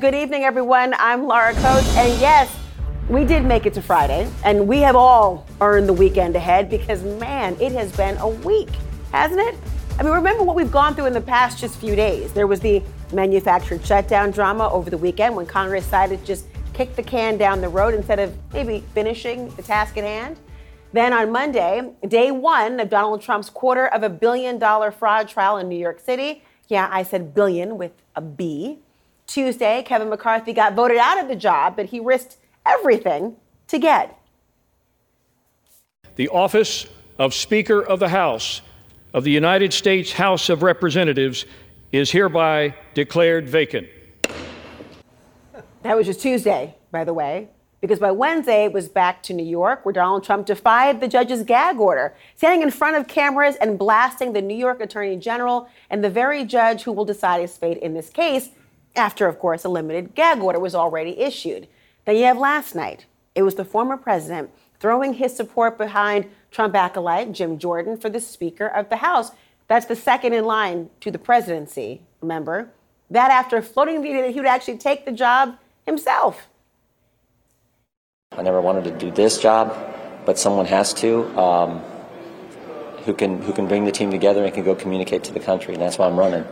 Good evening, everyone. I'm Laura Coates, and yes, we did make it to Friday, and we have all earned the weekend ahead because, man, it has been a week, hasn't it? I mean, remember what we've gone through in the past just few days. There was the manufactured shutdown drama over the weekend when Congress decided to just kick the can down the road instead of maybe finishing the task at hand. Then on Monday, day one of Donald Trump's quarter of a billion dollar fraud trial in New York City. Yeah, I said billion with a B. Tuesday, Kevin McCarthy got voted out of the job, but he risked everything to get. The office of Speaker of the House of the United States House of Representatives is hereby declared vacant. That was just Tuesday, by the way, because by Wednesday it was back to New York, where Donald Trump defied the judge's gag order, standing in front of cameras and blasting the New York Attorney General and the very judge who will decide his fate in this case, after, of course, a limited gag order was already issued. Then you have last night. It was the former president throwing his support behind Trump acolyte Jim Jordan for the Speaker of the House. That's the second in line to the presidency, remember? That after floating the idea that he would actually take the job himself. I never wanted to do this job, but someone has to. Um, who can who can bring the team together and can go communicate to the country, and that's why I'm running.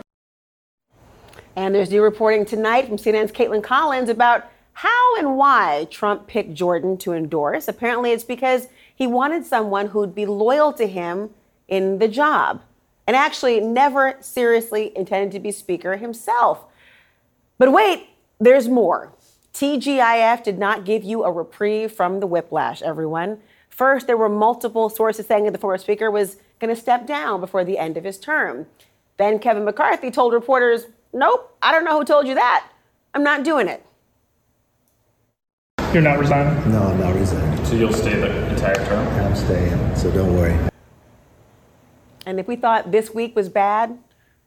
And there's new reporting tonight from CNN's Caitlin Collins about how and why Trump picked Jordan to endorse. Apparently, it's because he wanted someone who'd be loyal to him in the job and actually never seriously intended to be Speaker himself. But wait, there's more. TGIF did not give you a reprieve from the whiplash, everyone. First, there were multiple sources saying that the former Speaker was going to step down before the end of his term. Then Kevin McCarthy told reporters, Nope, I don't know who told you that. I'm not doing it. You're not resigning? No, I'm not resigning. So you'll stay the entire term? I'm staying, so don't worry. And if we thought this week was bad,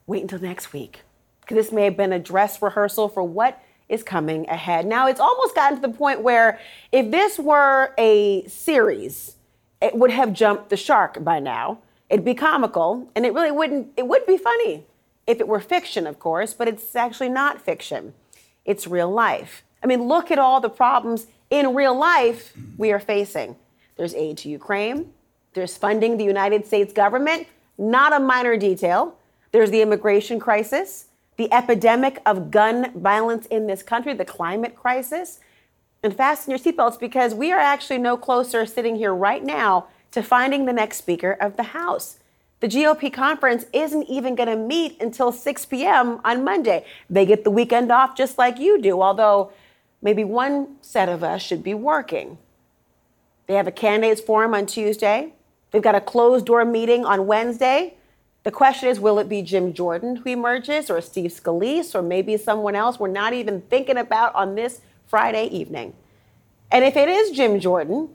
wait until next week. Because this may have been a dress rehearsal for what is coming ahead. Now, it's almost gotten to the point where if this were a series, it would have jumped the shark by now. It'd be comical, and it really wouldn't, it would be funny if it were fiction, of course, but it's actually not fiction. It's real life. I mean, look at all the problems in real life we are facing. There's aid to Ukraine, there's funding the United States government, not a minor detail. There's the immigration crisis, the epidemic of gun violence in this country, the climate crisis. And fasten your seatbelts because we are actually no closer sitting here right now to finding the next Speaker of the House. The GOP conference isn't even going to meet until 6 p.m. on Monday. They get the weekend off just like you do, although maybe one set of us should be working. They have a candidates forum on Tuesday. They've got a closed door meeting on Wednesday. The question is will it be Jim Jordan who emerges, or Steve Scalise, or maybe someone else we're not even thinking about on this Friday evening? And if it is Jim Jordan,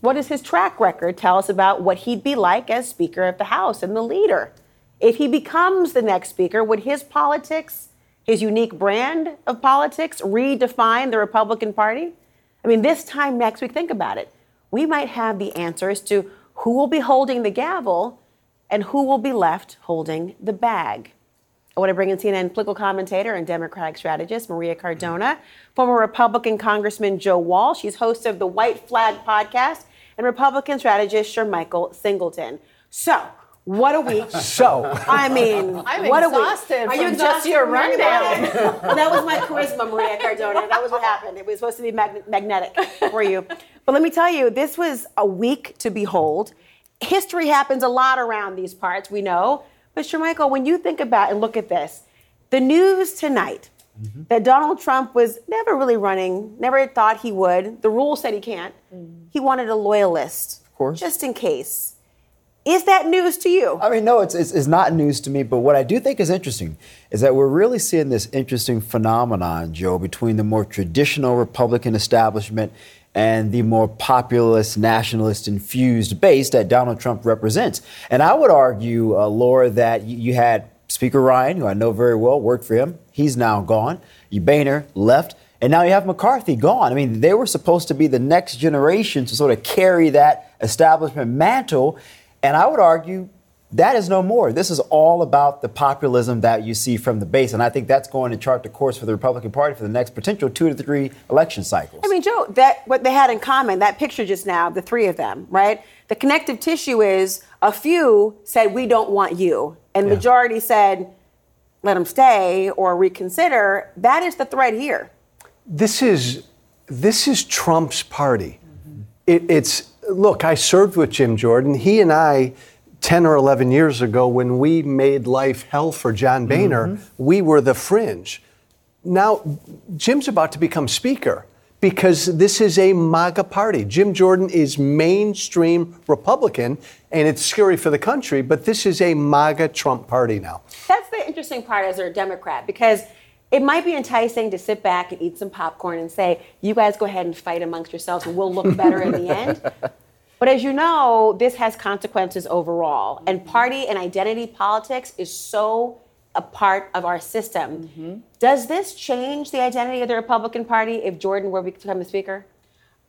what does his track record tell us about what he'd be like as Speaker of the House and the leader? If he becomes the next Speaker, would his politics, his unique brand of politics, redefine the Republican Party? I mean, this time next week, think about it. We might have the answers to who will be holding the gavel and who will be left holding the bag. I want to bring in CNN political commentator and Democratic strategist Maria Cardona, former Republican Congressman Joe Walsh. She's host of the White Flag podcast, and Republican strategist Sir Michael Singleton. So, what a week. So. I mean, I'm what exhausted a week. Are from you just exhausted your from rundown. well, that was my charisma, Maria Cardona. That was what happened. It was supposed to be mag- magnetic for you. But let me tell you, this was a week to behold. History happens a lot around these parts, we know. But Shermichael, when you think about and look at this, the news tonight mm-hmm. that Donald Trump was never really running, never thought he would. The rules said he can't. Mm. He wanted a loyalist. Of course. Just in case. Is that news to you? I mean, no, it's, it's, it's not news to me. But what I do think is interesting is that we're really seeing this interesting phenomenon, Joe, between the more traditional Republican establishment and the more populist, nationalist infused base that Donald Trump represents. And I would argue, uh, Laura, that you had Speaker Ryan, who I know very well, worked for him. He's now gone. Boehner left. And now you have McCarthy gone. I mean, they were supposed to be the next generation to sort of carry that establishment mantle. And I would argue that is no more. This is all about the populism that you see from the base. And I think that's going to chart the course for the Republican Party for the next potential two to three election cycles. I mean, Joe, that what they had in common, that picture just now, the three of them, right? The connective tissue is a few said, we don't want you. And yeah. majority said, let them stay or reconsider. That is the threat here. This is, this is Trump's party. Mm-hmm. It, it's, look, I served with Jim Jordan. He and I, 10 or 11 years ago, when we made life hell for John Boehner, mm-hmm. we were the fringe. Now, Jim's about to become speaker because this is a MAGA party. Jim Jordan is mainstream Republican, and it's scary for the country, but this is a MAGA Trump party now. That's the interesting part as a Democrat because it might be enticing to sit back and eat some popcorn and say, you guys go ahead and fight amongst yourselves and we'll look better in the end. But as you know, this has consequences overall. And party and identity politics is so a part of our system. Mm-hmm. Does this change the identity of the Republican Party if Jordan were to become the Speaker?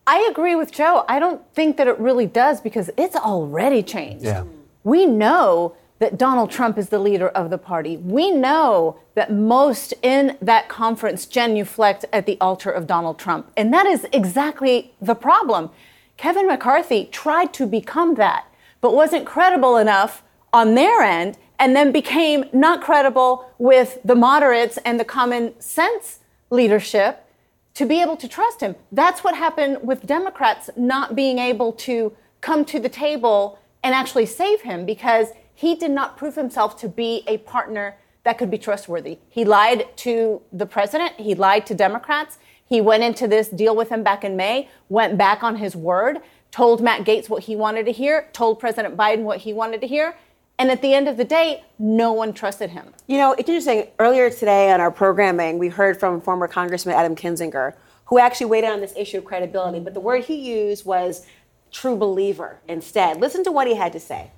I agree with Joe. I don't think that it really does because it's already changed. Yeah. We know that Donald Trump is the leader of the party. We know that most in that conference genuflect at the altar of Donald Trump. And that is exactly the problem. Kevin McCarthy tried to become that, but wasn't credible enough on their end and then became not credible with the moderates and the common sense leadership to be able to trust him. That's what happened with Democrats not being able to come to the table and actually save him because he did not prove himself to be a partner that could be trustworthy. He lied to the president, he lied to Democrats. He went into this deal with him back in May, went back on his word, told Matt Gates what he wanted to hear, told President Biden what he wanted to hear. And at the end of the day, no one trusted him. You know, it's interesting. Earlier today on our programming, we heard from former Congressman Adam Kinzinger, who actually weighed in on this issue of credibility. But the word he used was true believer instead. Listen to what he had to say.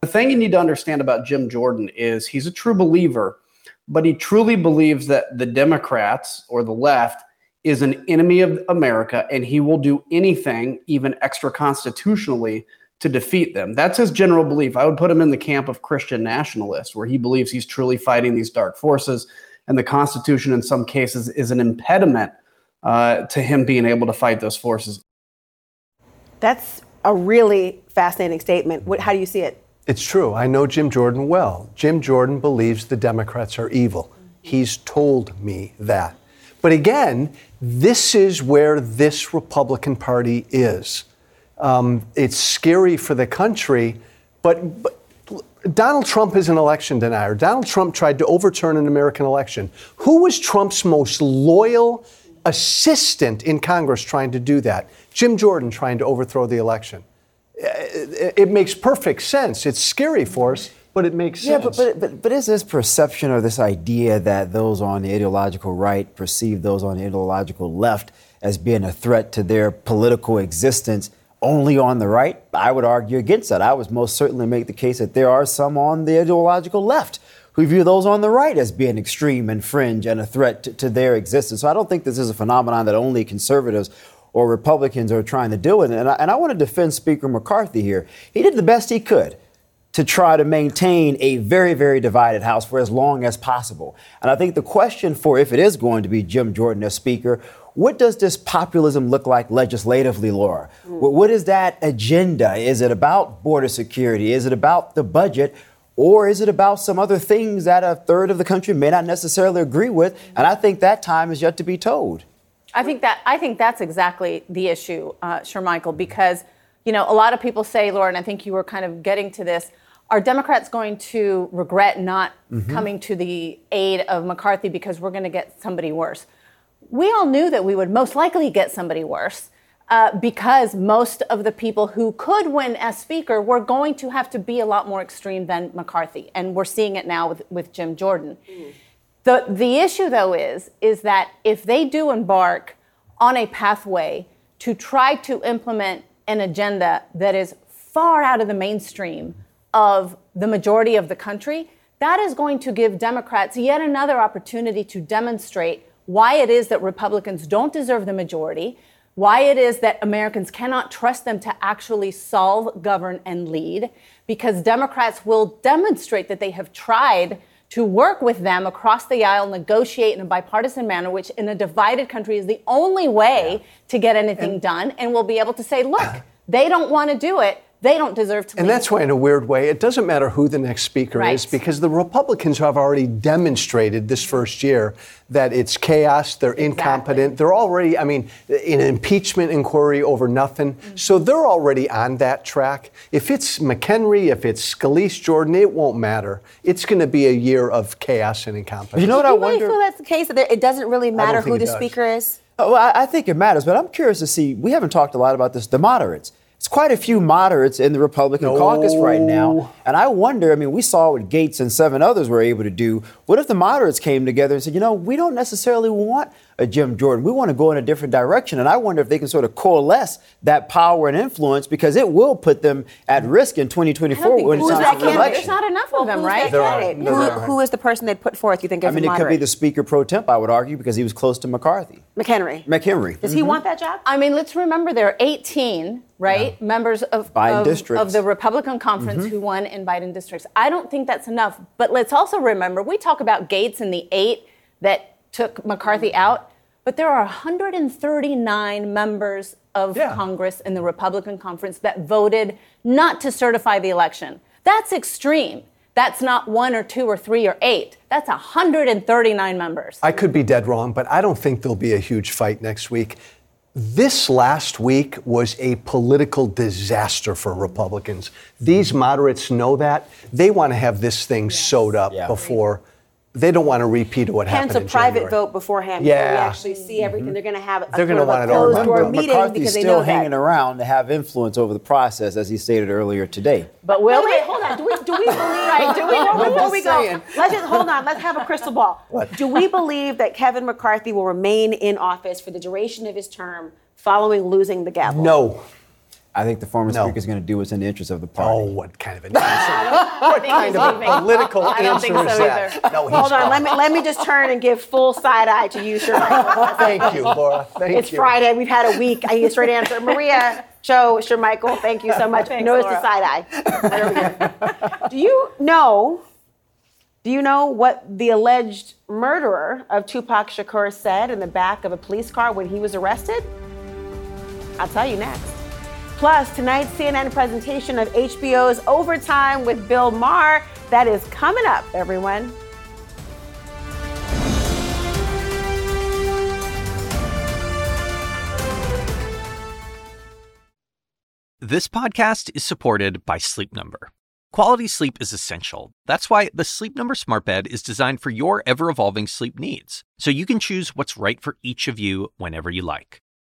The thing you need to understand about Jim Jordan is he's a true believer, but he truly believes that the Democrats or the left is an enemy of America and he will do anything, even extra constitutionally, to defeat them. That's his general belief. I would put him in the camp of Christian nationalists, where he believes he's truly fighting these dark forces, and the Constitution, in some cases, is an impediment uh, to him being able to fight those forces. That's a really fascinating statement. What, how do you see it? It's true. I know Jim Jordan well. Jim Jordan believes the Democrats are evil. He's told me that. But again, this is where this Republican Party is. Um, it's scary for the country, but, but Donald Trump is an election denier. Donald Trump tried to overturn an American election. Who was Trump's most loyal assistant in Congress trying to do that? Jim Jordan trying to overthrow the election it makes perfect sense. It's scary for us, but it makes sense. Yeah, but, but, but, but is this perception or this idea that those on the ideological right perceive those on the ideological left as being a threat to their political existence only on the right? I would argue against that. I would most certainly make the case that there are some on the ideological left who view those on the right as being extreme and fringe and a threat to, to their existence. So I don't think this is a phenomenon that only conservatives or Republicans are trying to do it. And I, and I want to defend Speaker McCarthy here. He did the best he could to try to maintain a very, very divided House for as long as possible. And I think the question for if it is going to be Jim Jordan as Speaker, what does this populism look like legislatively, Laura? Mm. What is that agenda? Is it about border security? Is it about the budget? Or is it about some other things that a third of the country may not necessarily agree with? And I think that time is yet to be told. I think that I think that's exactly the issue, uh, Michael, because you know a lot of people say, Laura, and I think you were kind of getting to this. Are Democrats going to regret not mm-hmm. coming to the aid of McCarthy because we're going to get somebody worse? We all knew that we would most likely get somebody worse. uh, because most of the people who could win as Speaker were going to have to be a lot more extreme than McCarthy. And we're seeing it now with, with Jim Jordan. Mm. The, the issue, though, is, is that if they do embark on a pathway to try to implement an agenda that is far out of the mainstream of the majority of the country, that is going to give Democrats yet another opportunity to demonstrate why it is that Republicans don't deserve the majority, why it is that Americans cannot trust them to actually solve, govern, and lead, because Democrats will demonstrate that they have tried to work with them across the aisle, negotiate in a bipartisan manner, which in a divided country is the only way yeah. to get anything and, done, and we'll be able to say, look, they don't want to do it. They don't deserve to. And lead. that's why, in a weird way, it doesn't matter who the next speaker right. is because the Republicans have already demonstrated this first year that it's chaos, they're exactly. incompetent, they're already, I mean, in an impeachment inquiry over nothing. Mm-hmm. So they're already on that track. If it's McHenry, if it's Scalise Jordan, it won't matter. It's going to be a year of chaos and incompetence. You know what I wonder? really feel that's the case? That it doesn't really matter who the speaker is? Oh, I, I think it matters, but I'm curious to see. We haven't talked a lot about this. The moderates. It's quite a few moderates in the Republican no. caucus right now. And I wonder, I mean, we saw what Gates and seven others were able to do. What if the moderates came together and said, you know, we don't necessarily want a Jim Jordan. We want to go in a different direction. And I wonder if they can sort of coalesce that power and influence because it will put them at risk in 2024 when it's time for election. There's not enough of them, right? There are, who, who is the person they'd put forth, you think, I mean, it could be the Speaker pro temp, I would argue, because he was close to McCarthy. McHenry. McHenry. Does mm-hmm. he want that job? I mean, let's remember there are 18, right, yeah. members of, of, of, the Republican conference mm-hmm. who won in Biden districts. I don't think that's enough. But let's also remember, we talk about Gates and the eight that took McCarthy out. But there are 139 members of yeah. Congress in the Republican conference that voted not to certify the election. That's extreme. That's not one or two or three or eight. That's 139 members. I could be dead wrong, but I don't think there'll be a huge fight next week. This last week was a political disaster for Republicans. These moderates know that. They want to have this thing yes. sewed up yeah. before they don't want to repeat what Hence happened. Hence a private January. vote beforehand. Yeah. we actually see everything. Mm-hmm. They're going to have. A, They're going to want it all. Remember, meeting McCarthy's because still hanging that. around to have influence over the process, as he stated earlier today. But will wait, wait, hold on. Do we do we believe? right? Do we before we go? Let's just hold on. Let's have a crystal ball. What? Do we believe that Kevin McCarthy will remain in office for the duration of his term following losing the gavel? No. I think the former no. speaker is going to do what's in the interest of the party. Oh, what kind of an answer? what kind of a political i answer so is that? No, Hold on, let me let me just turn and give full side eye to you, sir. thank you, Laura. Thank it's you. Friday. We've had a week. I need a straight answer. Maria, Joe, Sir Michael, thank you so much. Thanks, Notice Laura. the side eye. do you know? Do you know what the alleged murderer of Tupac Shakur said in the back of a police car when he was arrested? I'll tell you next. Plus, tonight's CNN presentation of HBO's Overtime with Bill Maher. That is coming up, everyone. This podcast is supported by Sleep Number. Quality sleep is essential. That's why the Sleep Number Smart Bed is designed for your ever evolving sleep needs, so you can choose what's right for each of you whenever you like.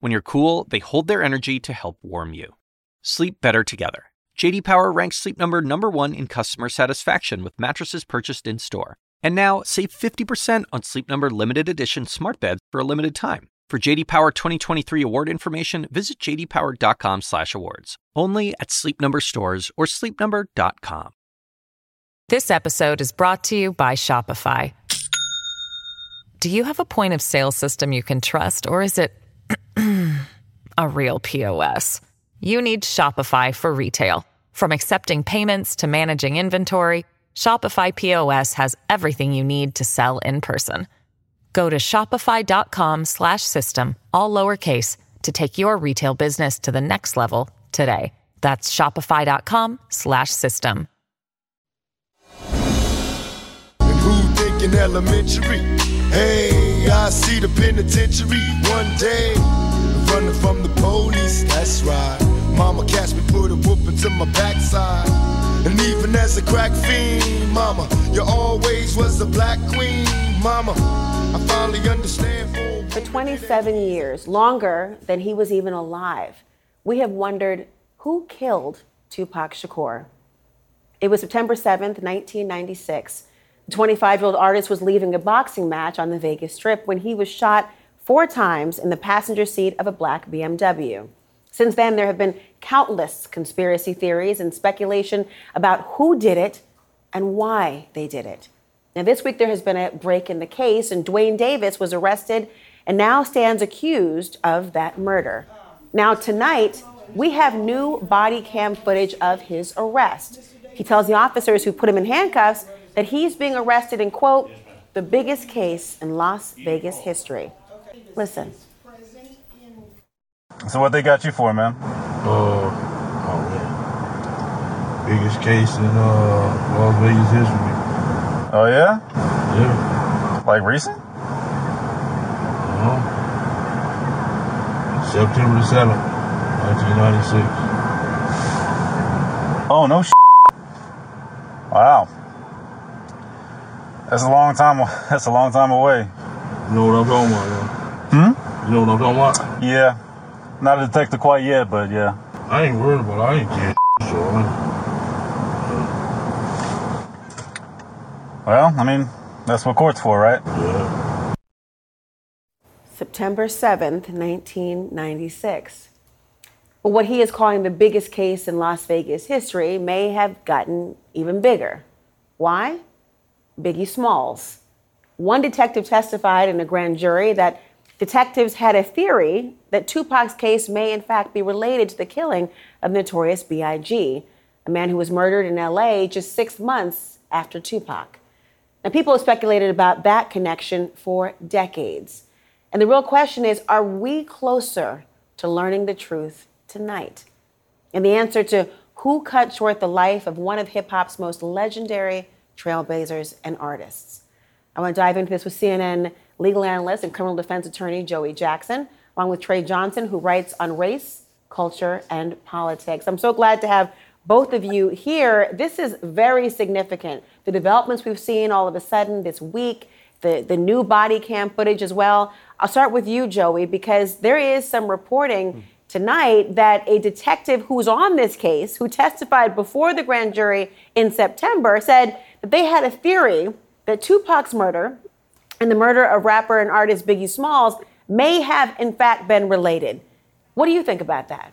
when you're cool, they hold their energy to help warm you. Sleep better together. JD Power ranks Sleep Number number 1 in customer satisfaction with mattresses purchased in-store. And now, save 50% on Sleep Number limited edition smart beds for a limited time. For JD Power 2023 award information, visit jdpower.com/awards. Only at Sleep Number stores or sleepnumber.com. This episode is brought to you by Shopify. Do you have a point of sale system you can trust or is it a real POS. You need Shopify for retail. From accepting payments to managing inventory, Shopify POS has everything you need to sell in person. Go to shopify.com/system all lowercase to take your retail business to the next level today. That's shopify.com slash system. And who thinking elementary? Hey, I see the penitentiary one day. Running from the police, that's right. Mama catch me, put a whooping to my backside. And even as a crack fiend, mama, you always was a black queen, mama. I finally understand. For 27 years, longer than he was even alive, we have wondered who killed Tupac Shakur. It was September 7th, 1996. The 25 year old artist was leaving a boxing match on the Vegas Strip when he was shot four times in the passenger seat of a black BMW. Since then, there have been countless conspiracy theories and speculation about who did it and why they did it. Now, this week there has been a break in the case, and Dwayne Davis was arrested and now stands accused of that murder. Now, tonight, we have new body cam footage of his arrest. He tells the officers who put him in handcuffs that he's being arrested in, quote, the biggest case in Las Vegas history. Listen. So, what they got you for, man? Uh, oh man. Biggest case in uh, Las Vegas history. Oh, yeah? Yeah. Like recent? Uh-huh. September the 7th, 1996. Oh, no sh- Wow. That's a long time. That's a long time away. You know what I'm talking about, yeah? Hmm? You know what I'm talking about? Yeah. Not a detective quite yet, but yeah. I ain't worried about it. I ain't care. So Well, I mean, that's what court's for, right? yeah. September 7th, 1996. But what he is calling the biggest case in Las Vegas history may have gotten even bigger. Why? Biggie Smalls. One detective testified in a grand jury that detectives had a theory that Tupac's case may in fact be related to the killing of Notorious B.I.G., a man who was murdered in LA just six months after Tupac. Now, people have speculated about that connection for decades. And the real question is are we closer to learning the truth tonight? And the answer to who cut short the life of one of hip hop's most legendary trailblazers and artists. I want to dive into this with CNN legal analyst and criminal defense attorney Joey Jackson, along with Trey Johnson, who writes on race, culture, and politics. I'm so glad to have both of you here. This is very significant. The developments we've seen all of a sudden this week, the, the new body cam footage as well. I'll start with you, Joey, because there is some reporting tonight that a detective who's on this case, who testified before the grand jury in September, said that they had a theory that Tupac's murder and the murder of rapper and artist Biggie Smalls may have, in fact, been related. What do you think about that?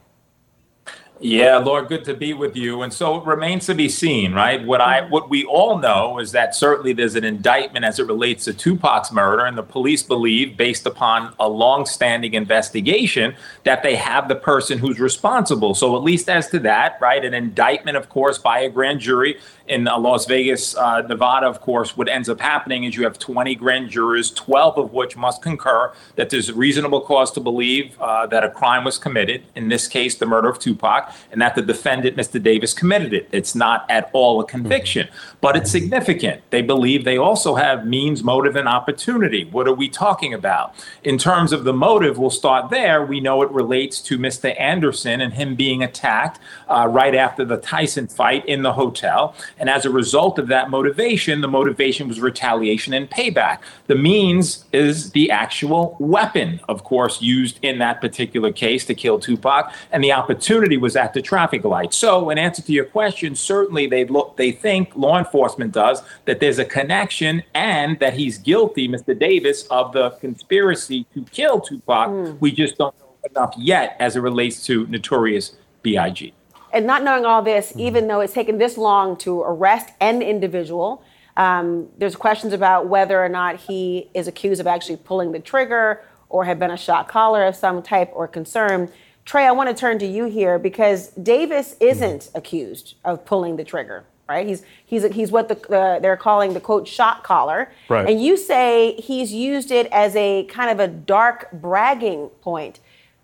Yeah, Lord, good to be with you. And so it remains to be seen, right? What I what we all know is that certainly there's an indictment as it relates to Tupac's murder, and the police believe, based upon a long-standing investigation, that they have the person who's responsible. So at least as to that, right, an indictment, of course, by a grand jury in uh, Las Vegas, uh, Nevada, of course, what ends up happening is you have 20 grand jurors, 12 of which must concur that there's reasonable cause to believe uh, that a crime was committed, in this case, the murder of Tupac, and that the defendant, Mr. Davis, committed it. It's not at all a conviction, but it's significant. They believe they also have means, motive, and opportunity. What are we talking about? In terms of the motive, we'll start there. We know it relates to Mr. Anderson and him being attacked uh, right after the Tyson fight in the hotel. And as a result of that motivation, the motivation was retaliation and payback. The means is the actual weapon, of course, used in that particular case to kill Tupac, and the opportunity was at the traffic light. So, in answer to your question, certainly they look, they think law enforcement does that there's a connection and that he's guilty, Mr. Davis, of the conspiracy to kill Tupac. We just don't know enough yet as it relates to Notorious B.I.G. And not knowing all this, even though it's taken this long to arrest an individual, um, there's questions about whether or not he is accused of actually pulling the trigger or had been a shot caller of some type or concern. Trey, I want to turn to you here because Davis isn't accused of pulling the trigger, right? He's he's he's what the uh, they're calling the quote shot caller, Right. and you say he's used it as a kind of a dark bragging point.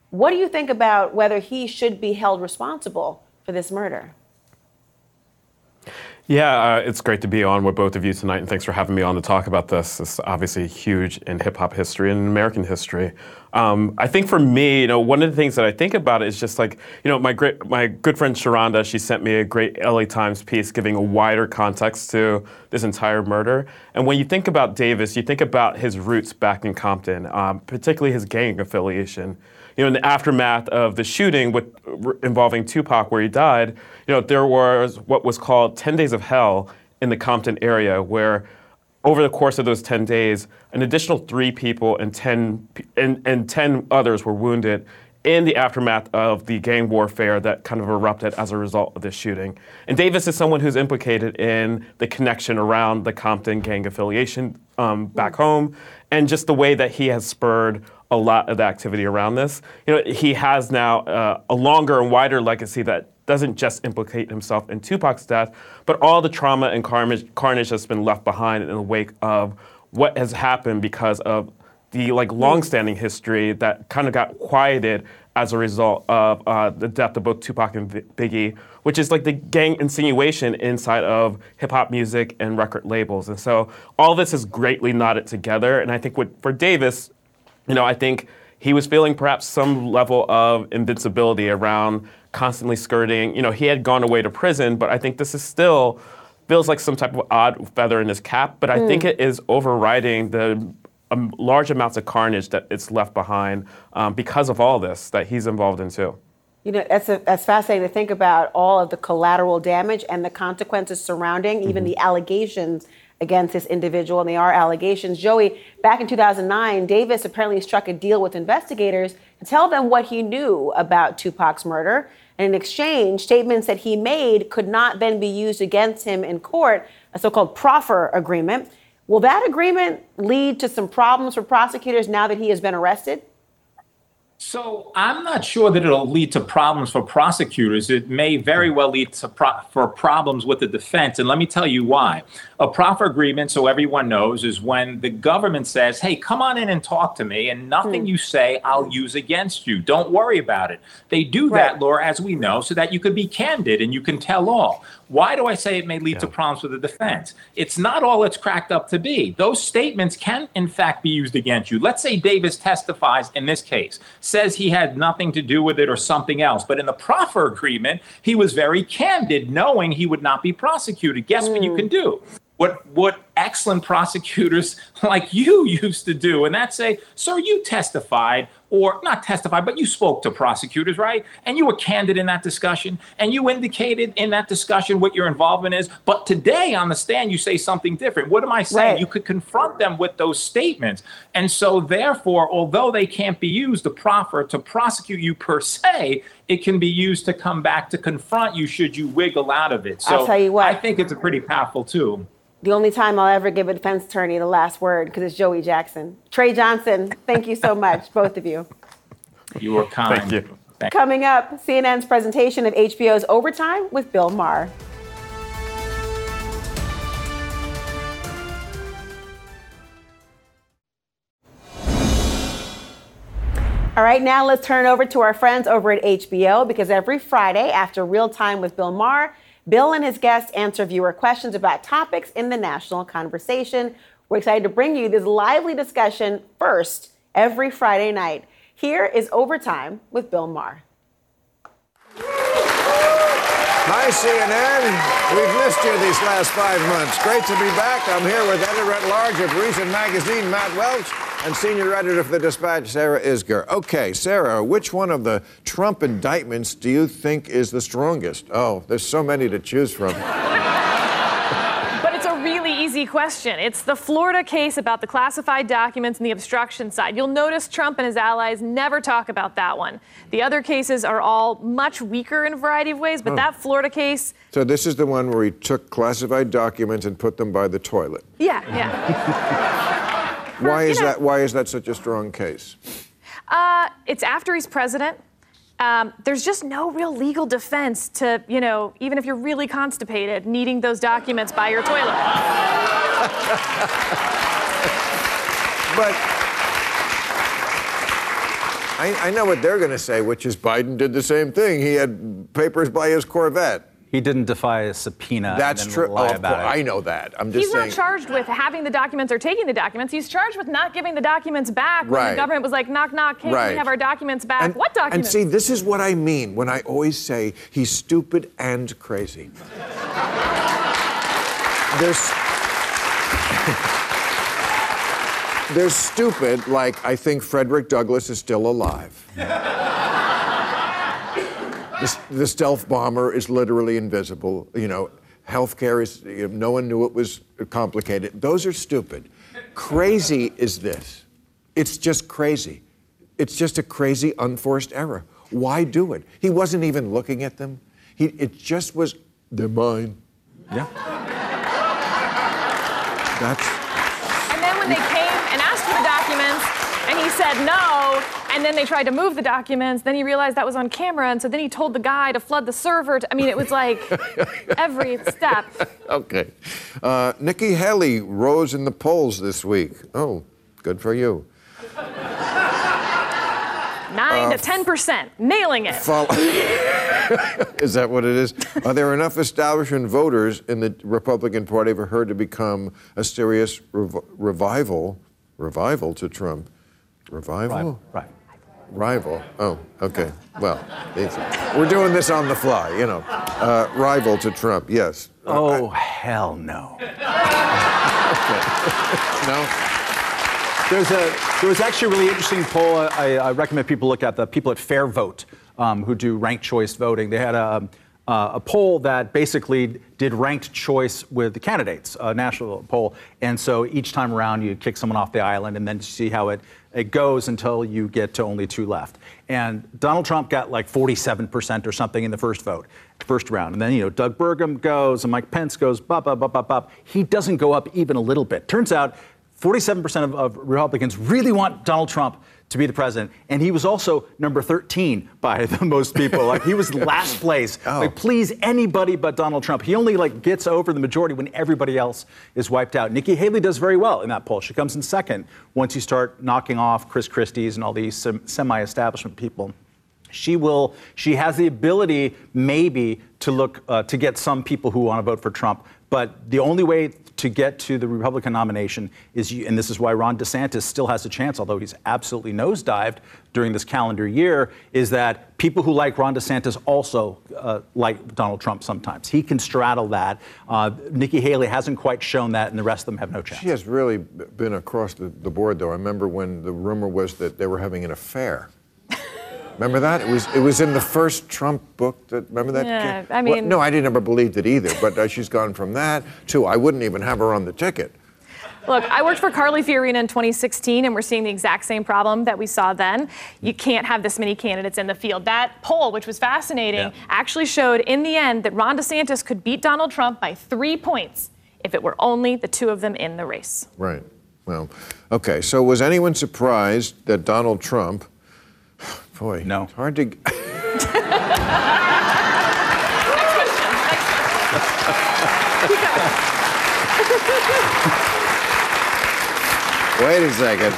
What do you think about whether he should be held responsible for this murder. Yeah, uh, it's great to be on with both of you tonight, and thanks for having me on to talk about this. It's obviously huge in hip hop history and American history. Um, I think for me, you know, one of the things that I think about is just like, you know, my great, my good friend Sharonda, she sent me a great LA Times piece giving a wider context to this entire murder. And when you think about Davis, you think about his roots back in Compton, um, particularly his gang affiliation you know, in the aftermath of the shooting with, involving Tupac, where he died, you know, there was what was called 10 days of hell in the Compton area, where over the course of those 10 days, an additional three people and 10, and, and 10 others were wounded in the aftermath of the gang warfare that kind of erupted as a result of this shooting. And Davis is someone who's implicated in the connection around the Compton gang affiliation um, back home and just the way that he has spurred a lot of activity around this. You know, he has now uh, a longer and wider legacy that doesn't just implicate himself in Tupac's death, but all the trauma and carnage, carnage that's been left behind in the wake of what has happened because of the like longstanding history that kind of got quieted as a result of uh, the death of both Tupac and Biggie, which is like the gang insinuation inside of hip hop music and record labels. And so all this is greatly knotted together. And I think what, for Davis, you know, I think he was feeling perhaps some level of invincibility around constantly skirting. You know, he had gone away to prison, but I think this is still feels like some type of odd feather in his cap. But I mm. think it is overriding the um, large amounts of carnage that it's left behind um, because of all this that he's involved in too. You know, that's, a, that's fascinating to think about all of the collateral damage and the consequences surrounding even mm-hmm. the allegations against this individual, and they are allegations. Joey, back in 2009, Davis apparently struck a deal with investigators to tell them what he knew about Tupac's murder. And in exchange, statements that he made could not then be used against him in court, a so called proffer agreement. Will that agreement lead to some problems for prosecutors now that he has been arrested? So I'm not sure that it'll lead to problems for prosecutors. It may very well lead to pro- for problems with the defense, and let me tell you why. A proffer agreement, so everyone knows, is when the government says, "Hey, come on in and talk to me, and nothing hmm. you say I'll use against you. Don't worry about it." They do right. that, Laura, as we know, so that you can be candid and you can tell all. Why do I say it may lead yeah. to problems with the defense? It's not all it's cracked up to be. Those statements can, in fact, be used against you. Let's say Davis testifies in this case, says he had nothing to do with it or something else. But in the proffer agreement, he was very candid, knowing he would not be prosecuted. Guess mm. what you hmm. can do? what what excellent prosecutors like you used to do and that's say sir you testified or not testified but you spoke to prosecutors right? And you were candid in that discussion and you indicated in that discussion what your involvement is. But today on the stand you say something different. What am i saying? Right. you could confront them with those statements. And so therefore although they can't be used to proffer to prosecute you per se it can be used to come back to confront you should you wiggle out of it. So I'll tell you what. i think it's a pretty powerful tool the only time I'll ever give a defense attorney the last word because it's Joey Jackson. Trey Johnson, thank you so much, both of you. You were kind. Thank you. Coming up, CNN's presentation of HBO's Overtime with Bill Maher. All right, now let's turn over to our friends over at HBO because every Friday after Real Time with Bill Maher, Bill and his guests answer viewer questions about topics in the national conversation. We're excited to bring you this lively discussion first every Friday night. Here is Overtime with Bill Maher. Hi, CNN. We've missed you these last five months. Great to be back. I'm here with editor at large of Reason Magazine, Matt Welch, and senior editor for the Dispatch, Sarah Isgur. Okay, Sarah, which one of the Trump indictments do you think is the strongest? Oh, there's so many to choose from. But it's a really easy question. It's the Florida case about the classified documents and the obstruction side. You'll notice Trump and his allies never talk about that one. The other cases are all much weaker in a variety of ways, but oh. that Florida case. So this is the one where he took classified documents and put them by the toilet. Yeah, yeah. why is know, that? Why is that such a strong case? Uh, it's after he's president. Um, there's just no real legal defense to, you know, even if you're really constipated, needing those documents by your toilet. but I, I know what they're going to say, which is Biden did the same thing. He had papers by his Corvette. He didn't defy a subpoena. That's true. Oh, of about course, it. I know that. I'm just He's saying. not charged with having the documents or taking the documents. He's charged with not giving the documents back when Right. the government was like, knock, knock, hey, can Right. we have our documents back? And, what documents? and see, this is what I mean when I always say he's stupid and crazy. There's. They're stupid, like I think Frederick Douglass is still alive. The, the stealth bomber is literally invisible. You know, healthcare is, you know, no one knew it was complicated. Those are stupid. Crazy is this. It's just crazy. It's just a crazy, unforced error. Why do it? He wasn't even looking at them. He, it just was, they're mine. Yeah. That's. And then when they came and asked for the documents, and he said no, and then they tried to move the documents, then he realized that was on camera, and so then he told the guy to flood the server. To, I mean, it was like every step. Okay. Uh, Nikki Haley rose in the polls this week. Oh, good for you. Nine Uh, to ten percent, nailing it. Follow- is that what it is? Are there enough establishment voters in the Republican Party for her to become a serious rev- revival, revival to Trump? Revival? Right. Rival. Oh, okay. Well, we're doing this on the fly, you know. Uh, rival to Trump, yes. Oh, hell no. no? There's a there was actually a really interesting poll. I, I recommend people look at the people at Fair Vote um, who do ranked choice voting. They had a uh, a poll that basically did ranked choice with the candidates, a national poll. And so each time around, you kick someone off the island and then see how it, it goes until you get to only two left. And Donald Trump got like 47% or something in the first vote, first round. And then, you know, Doug Burgum goes and Mike Pence goes, bop, bop, bop, bop, bop. He doesn't go up even a little bit. Turns out 47% of, of Republicans really want Donald Trump to be the president. And he was also number 13 by the most people. Like he was last place. Like please anybody but Donald Trump. He only like gets over the majority when everybody else is wiped out. Nikki Haley does very well in that poll. She comes in second once you start knocking off Chris Christie's and all these sem- semi-establishment people she will she has the ability maybe to look uh, to get some people who want to vote for trump but the only way to get to the republican nomination is and this is why ron desantis still has a chance although he's absolutely nosedived during this calendar year is that people who like ron desantis also uh, like donald trump sometimes he can straddle that uh, nikki haley hasn't quite shown that and the rest of them have no chance She has really been across the, the board, though. I remember when the rumor was that they were having an affair. Remember that? It was it was in the first Trump book. That remember that? Yeah, kid? I Well, mean- no, I didn't ever believed it either. But uh, she's gone from that to I wouldn't even have her on the ticket. Look, I worked for Carly Fiorina in 2016, and we're seeing the exact same problem that we saw then. You can't have this many candidates in the field. That poll, which was fascinating, actually showed in the end that Ron DeSantis could beat Donald Trump by three points if it were only the two of them in the race. Right. Well, okay. So was anyone surprised that Donald Trump? Boy, no. It's hard to. Wait a second.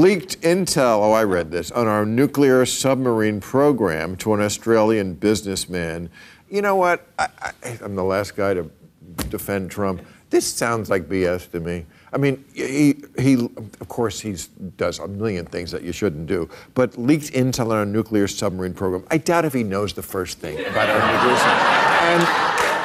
Leaked intel, oh, I read this, on our nuclear submarine program to an Australian businessman. You know what? I, I, I'm the last guy to defend Trump. This sounds like BS to me. I mean, he, he of course, he does a million things that you shouldn't do, but leaked intel on our nuclear submarine program. I doubt if he knows the first thing about our nuclear submarine. And,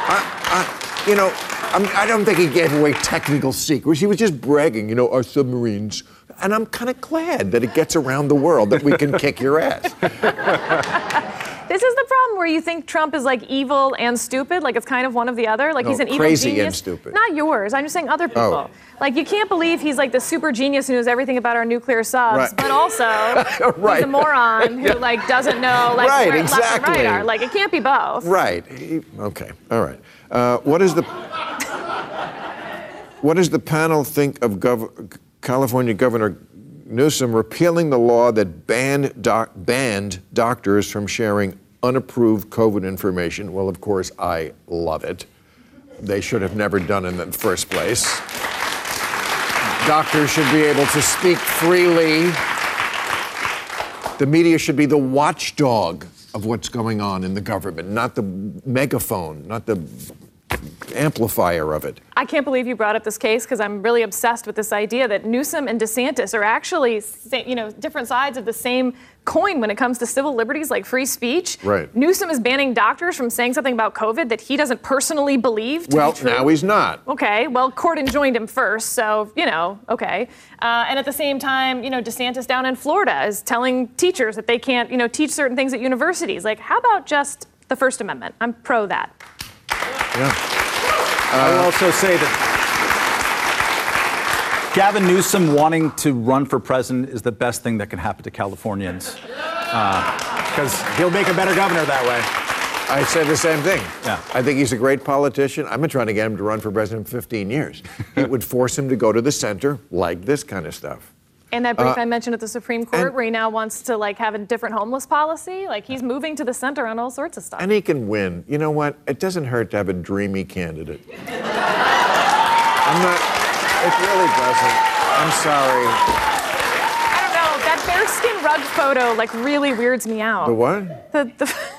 I, I, you know, I'm, I don't think he gave away technical secrets. He was just bragging, you know, our submarines. And I'm kind of glad that it gets around the world that we can kick your ass. This is the problem where you think Trump is like evil and stupid, like it's kind of one of the other. Like No, he's an evil crazy and genius. stupid. Not yours. I'm just saying other people. Oh. Like you can't believe he's like the super genius who knows everything about our nuclear subs, Right. but also Right. he's a moron who like doesn't know like Right, where left and right are. Like it can't be both. Right. Okay. All right. Uh, what is the what does the panel think of Gov- California Governor Newsom repealing the law that banned doc- banned doctors from sharing unapproved COVID information? Well, of course, I love it. They should have never done it in the first place. Doctors should be able to speak freely The media should be the watchdog of what's going on in the government, not the megaphone, not the amplifier of it. I can't believe you brought up this case because I'm really obsessed with this idea that Newsom and DeSantis are actually, you know, different sides of the same coin when it comes to civil liberties like free speech. Right. Newsom is banning doctors from saying something about COVID that he doesn't personally believe to Well, be now he's not. Okay, well, Corden joined him first, so, you know, okay. Uh, and at the same time, you know, DeSantis down in Florida is telling teachers that they can't, you know, teach certain things at universities. Like, how about just the First Amendment? I'm pro that. I will uh, also say that Gavin Newsom wanting to run for president is the best thing that can happen to Californians. Uh, because he'll make a better governor that way. I said the same thing. Yeah. I think he's a great politician. I've been trying to get him to run for president for 15 years. it would force him to go to the center like this kind of stuff. And that brief Uh, I mentioned at the Supreme Court, where he now wants to like have a different homeless policy, like he's moving to the center on all sorts of stuff. And he can win. You know what? It doesn't hurt to have a dreamy candidate. I'm not, it really doesn't. I'm sorry. I don't know. That bearskin rug photo like really weirds me out. The what? The, the,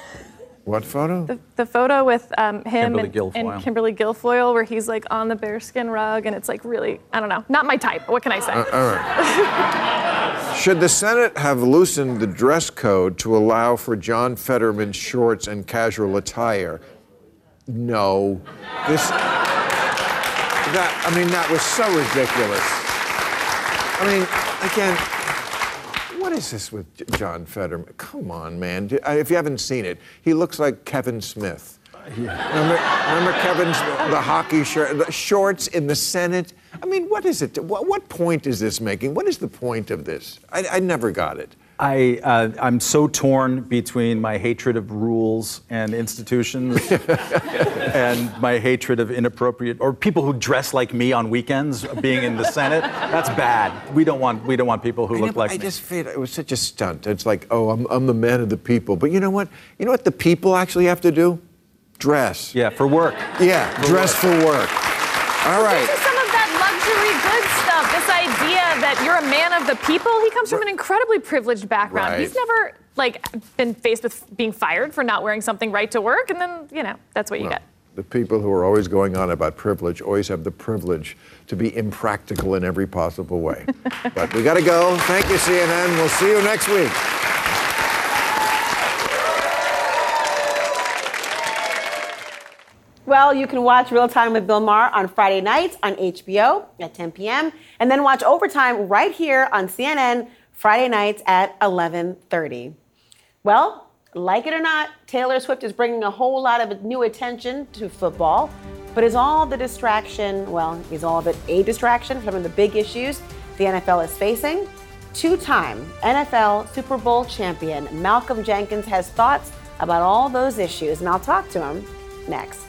What photo? the, the photo with um, him Kimberly and, Guilfoyle. and Kimberly Guilfoyle, where he's like on the bearskin rug, and it's like really, I don't know, not my type. What can I say? Uh, all right. Should the Senate have loosened the dress code to allow for John Fetterman's shorts and casual attire? No. This. That, I mean, that was so ridiculous. I mean, again, what is this with John Fetterman? Come on, man. If you haven't seen it, he looks like Kevin Smith. Remember, remember Kevin's the hockey shirt, the shorts in the Senate? I mean, what is it? What, what point is this making? What is the point of this? I, I never got it. I, uh, I'm so torn between my hatred of rules and institutions and my hatred of inappropriate or people who dress like me on weekends being in the Senate. That's bad. We don't want we don't want people who I look but like I me. just feel it was such a stunt. It's like, oh, I'm, I'm the man of the people. But you know what? You know what the people actually have to do? Dress. Yeah, for work. Yeah, dress for work. All right. This is some of that luxury good stuff. This idea that you're a man of the people. He comes from an incredibly privileged background. Right. He's never like been faced with being fired for not wearing something right to work, and then you know that's what you Well, get. The people who are always going on about privilege always have the privilege to be impractical in every possible way. but we got to go. Thank you, CNN. We'll see you next week. Well, you can watch Real Time with Bill Maher on Friday nights on HBO at 10 p.m. and then watch Overtime right here on CNN Friday nights at 11:30. Well, like it or not, Taylor Swift is bringing a whole lot of new attention to football, but is all the distraction, well, is all of it a distraction from the big issues the NFL is facing? Two-time NFL Super Bowl champion Malcolm Jenkins has thoughts about all those issues, and I'll talk to him next.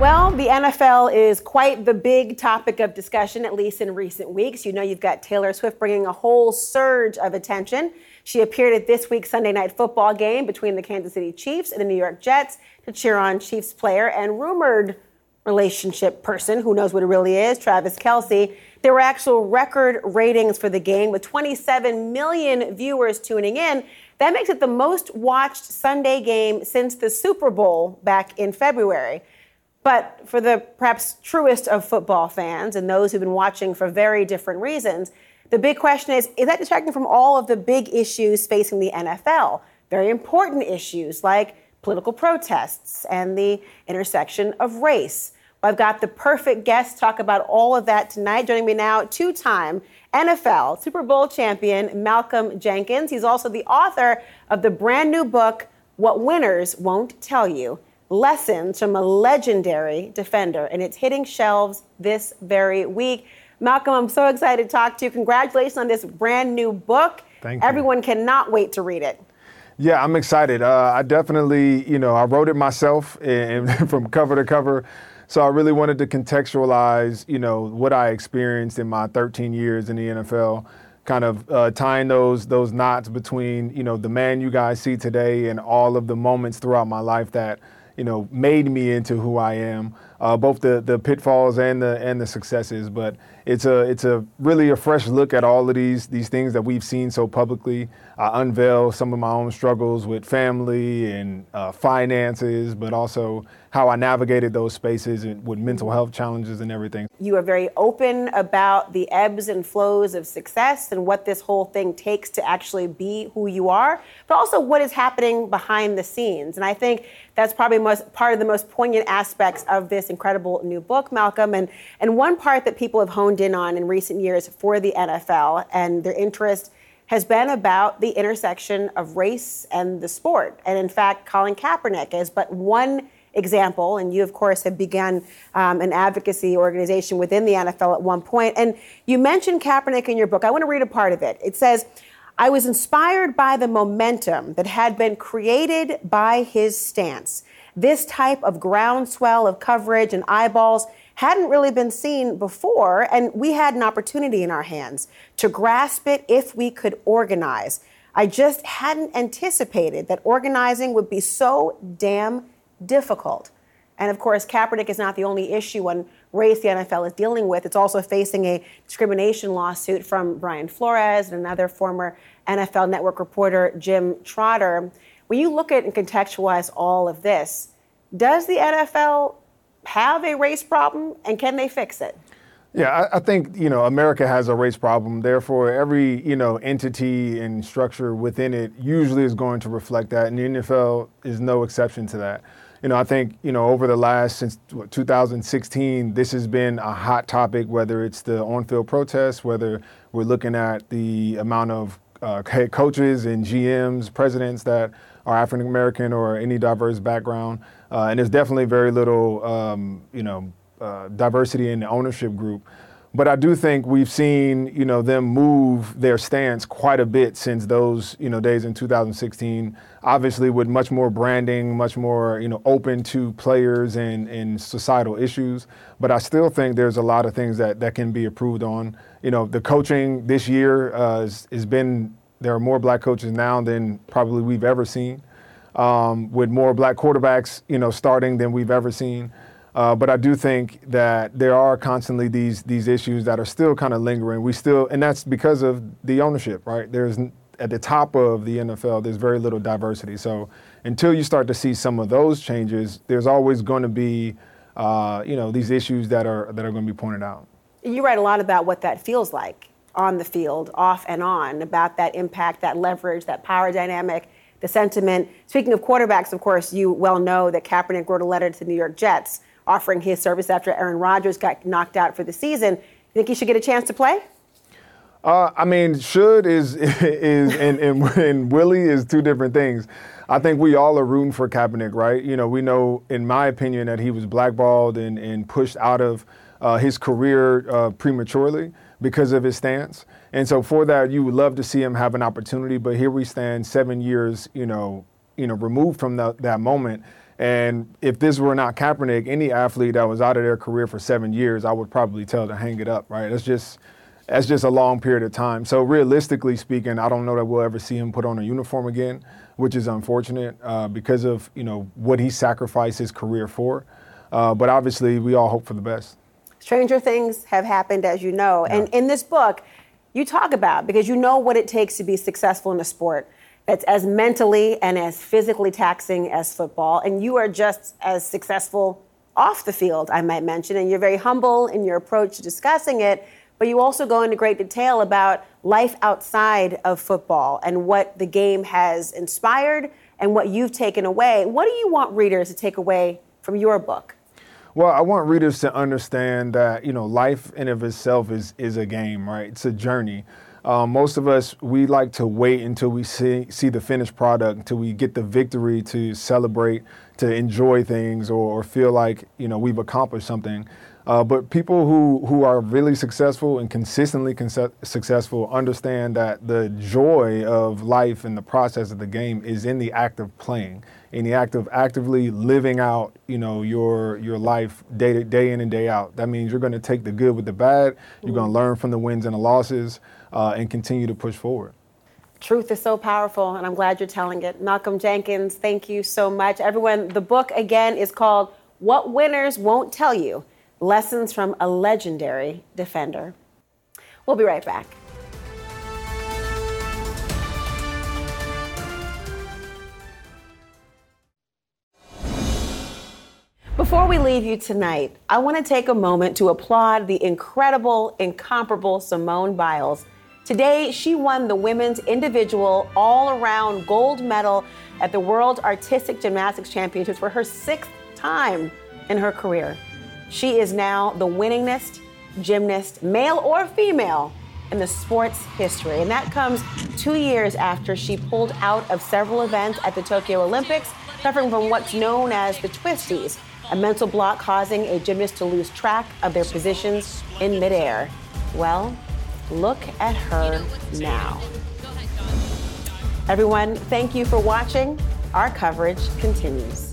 Well, the NFL is quite the big topic of discussion, at least in recent weeks. You know, you've got Taylor Swift bringing a whole surge of attention. She appeared at this week's Sunday night football game between the Kansas City Chiefs and the New York Jets to cheer on Chiefs player and rumored relationship person, who knows what it really is, Travis Kelce. There were actual record ratings for the game with 27 million viewers tuning in. That makes it the most watched Sunday game since the Super Bowl back in February. But for the perhaps truest of football fans and those who've been watching for very different reasons, the big question is is that distracting from all of the big issues facing the NFL? Very important issues like political protests and the intersection of race. Well, I've got the perfect guest to talk about all of that tonight. Joining me now, two time NFL Super Bowl champion Malcolm Jenkins. He's also the author of the brand new book, What Winners Won't Tell You. Lessons from a Legendary Defender, and it's hitting shelves this very week. Malcolm, I'm so excited to talk to you. Congratulations on this brand new book. Thank you. Everyone cannot wait to read it. Yeah, I'm excited. Uh, I definitely, you know, I wrote it myself and, and from cover to cover. So I really wanted to contextualize, you know, what I experienced in my 13 years in the NFL, kind of uh, tying those those knots between, you know, the man you guys see today and all of the moments throughout my life that, you know, made me into who I am, uh, both the the pitfalls and the and the successes. But it's a it's a really a fresh look at all of these these things that we've seen so publicly. I unveil some of my own struggles with family and uh, finances, but also how I navigated those spaces and with mental health challenges and everything. You are very open about the ebbs and flows of success and what this whole thing takes to actually be who you are, but also what is happening behind the scenes. And I think that's probably most, part of the most poignant aspects of this incredible new book, Malcolm. And, and one part that people have honed in on in recent years for the NFL and their interest has been about the intersection of race and the sport. And in fact, Colin Kaepernick is but one example. And you, of course, have begun um, an advocacy organization within the NFL at one point. And you mentioned Kaepernick in your book. I want to read a part of it. It says, I was inspired by the momentum that had been created by his stance. This type of groundswell of coverage and eyeballs hadn't really been seen before, and we had an opportunity in our hands to grasp it if we could organize. I just hadn't anticipated that organizing would be so damn difficult. And of course, Kaepernick is not the only issue on race the NFL is dealing with. It's also facing a discrimination lawsuit from Brian Flores and another former NFL Network reporter, Jim Trotter. When you look at and contextualize all of this, does the NFL have a race problem and can they fix it? Yeah, I, I, think you know America has a race problem. Therefore, every you know entity and structure within it usually is going to reflect that, and the NFL is no exception to that. You know, I think you know over the last since 2016, this has been a hot topic. Whether it's the on-field protests, whether we're looking at the amount of uh, head coaches and GMs, presidents that are African American or any diverse background, uh, and there's definitely very little, um, you know uh, diversity in the ownership group. But I do think we've seen, you know, them move their stance quite a bit since those, you know, days in 2016. Obviously, with much more branding, much more, you know, open to players and, and societal issues. But I still think there's a lot of things that, that can be improved on. You know, the coaching this year uh, has, has been there are more black coaches now than probably we've ever seen. Um, with more black quarterbacks, you know, starting than we've ever seen. Uh, but I do think that there are constantly these these issues that are still kind of lingering. We still, and that's because of the ownership, right? There's at the top of the NFL, there's very little diversity. So until you start to see some of those changes, there's always going to be, uh, you know, these issues that are that are going to be pointed out. You write a lot about what that feels like on the field, off and on, about that impact, that leverage, that power dynamic, the sentiment. Speaking of quarterbacks, of course, you well know that Kaepernick wrote a letter to the New York Jets offering his service after Aaron Rodgers got knocked out for the season. You think he should get a chance to play? Uh, I mean, should is is and, and, and Willie is two different things. I think we all are rooting for Kaepernick, right? You know, we know, in my opinion, that he was blackballed and, and pushed out of uh, his career uh, prematurely because of his stance. And so for that, you would love to see him have an opportunity. But here we stand, seven years, you know, you know, removed from the, that moment. And if this were not Kaepernick, any athlete that was out of their career for seven years, I would probably tell to hang it up, right? That's just that's just a long period of time. So realistically speaking, I don't know that we'll ever see him put on a uniform again, which is unfortunate uh, because of you know what he sacrificed his career for. Uh, but obviously, we all hope for the best. Stranger things have happened, as you know, yeah. and in this book, you talk about because you know what it takes to be successful in a sport that's as mentally and as physically taxing as football. And you are just as successful off the field, I might mention. And you're very humble in your approach to discussing it. But you also go into great detail about life outside of football and what the game has inspired and what you've taken away. What do you want readers to take away from your book? Well, I want readers to understand that you know life in of itself is is a game, right? It's a journey. Um, most of us, we like to wait until we see, see the finished product, until we get the victory to celebrate, to enjoy things, or, or feel like you know we've accomplished something. Uh, but people who, who are really successful and consistently conce- successful understand that the joy of life and the process of the game is in the act of playing, in the act of actively living out, you know, your your life day to, day in and day out. That means you're going to take the good with the bad. You're going to learn from the wins and the losses, uh, and continue to push forward. Truth is so powerful, and I'm glad you're telling it. Malcolm Jenkins, thank you so much. Everyone, the book again is called What Winners Won't Tell You Lessons from a Legendary Defender. We'll be right back. Before we leave you tonight, I want to take a moment to applaud the incredible, incomparable Simone Biles. Today, she won the women's individual all around gold medal at the World Artistic Gymnastics Championships for her sixth time in her career. She is now the winningest gymnast, male or female, in the sports history. And that comes two years after she pulled out of several events at the Tokyo Olympics, suffering from what's known as the twisties, a mental block causing a gymnast to lose track of their positions in midair. Well, look at her now. Everyone, thank you for watching. Our coverage continues.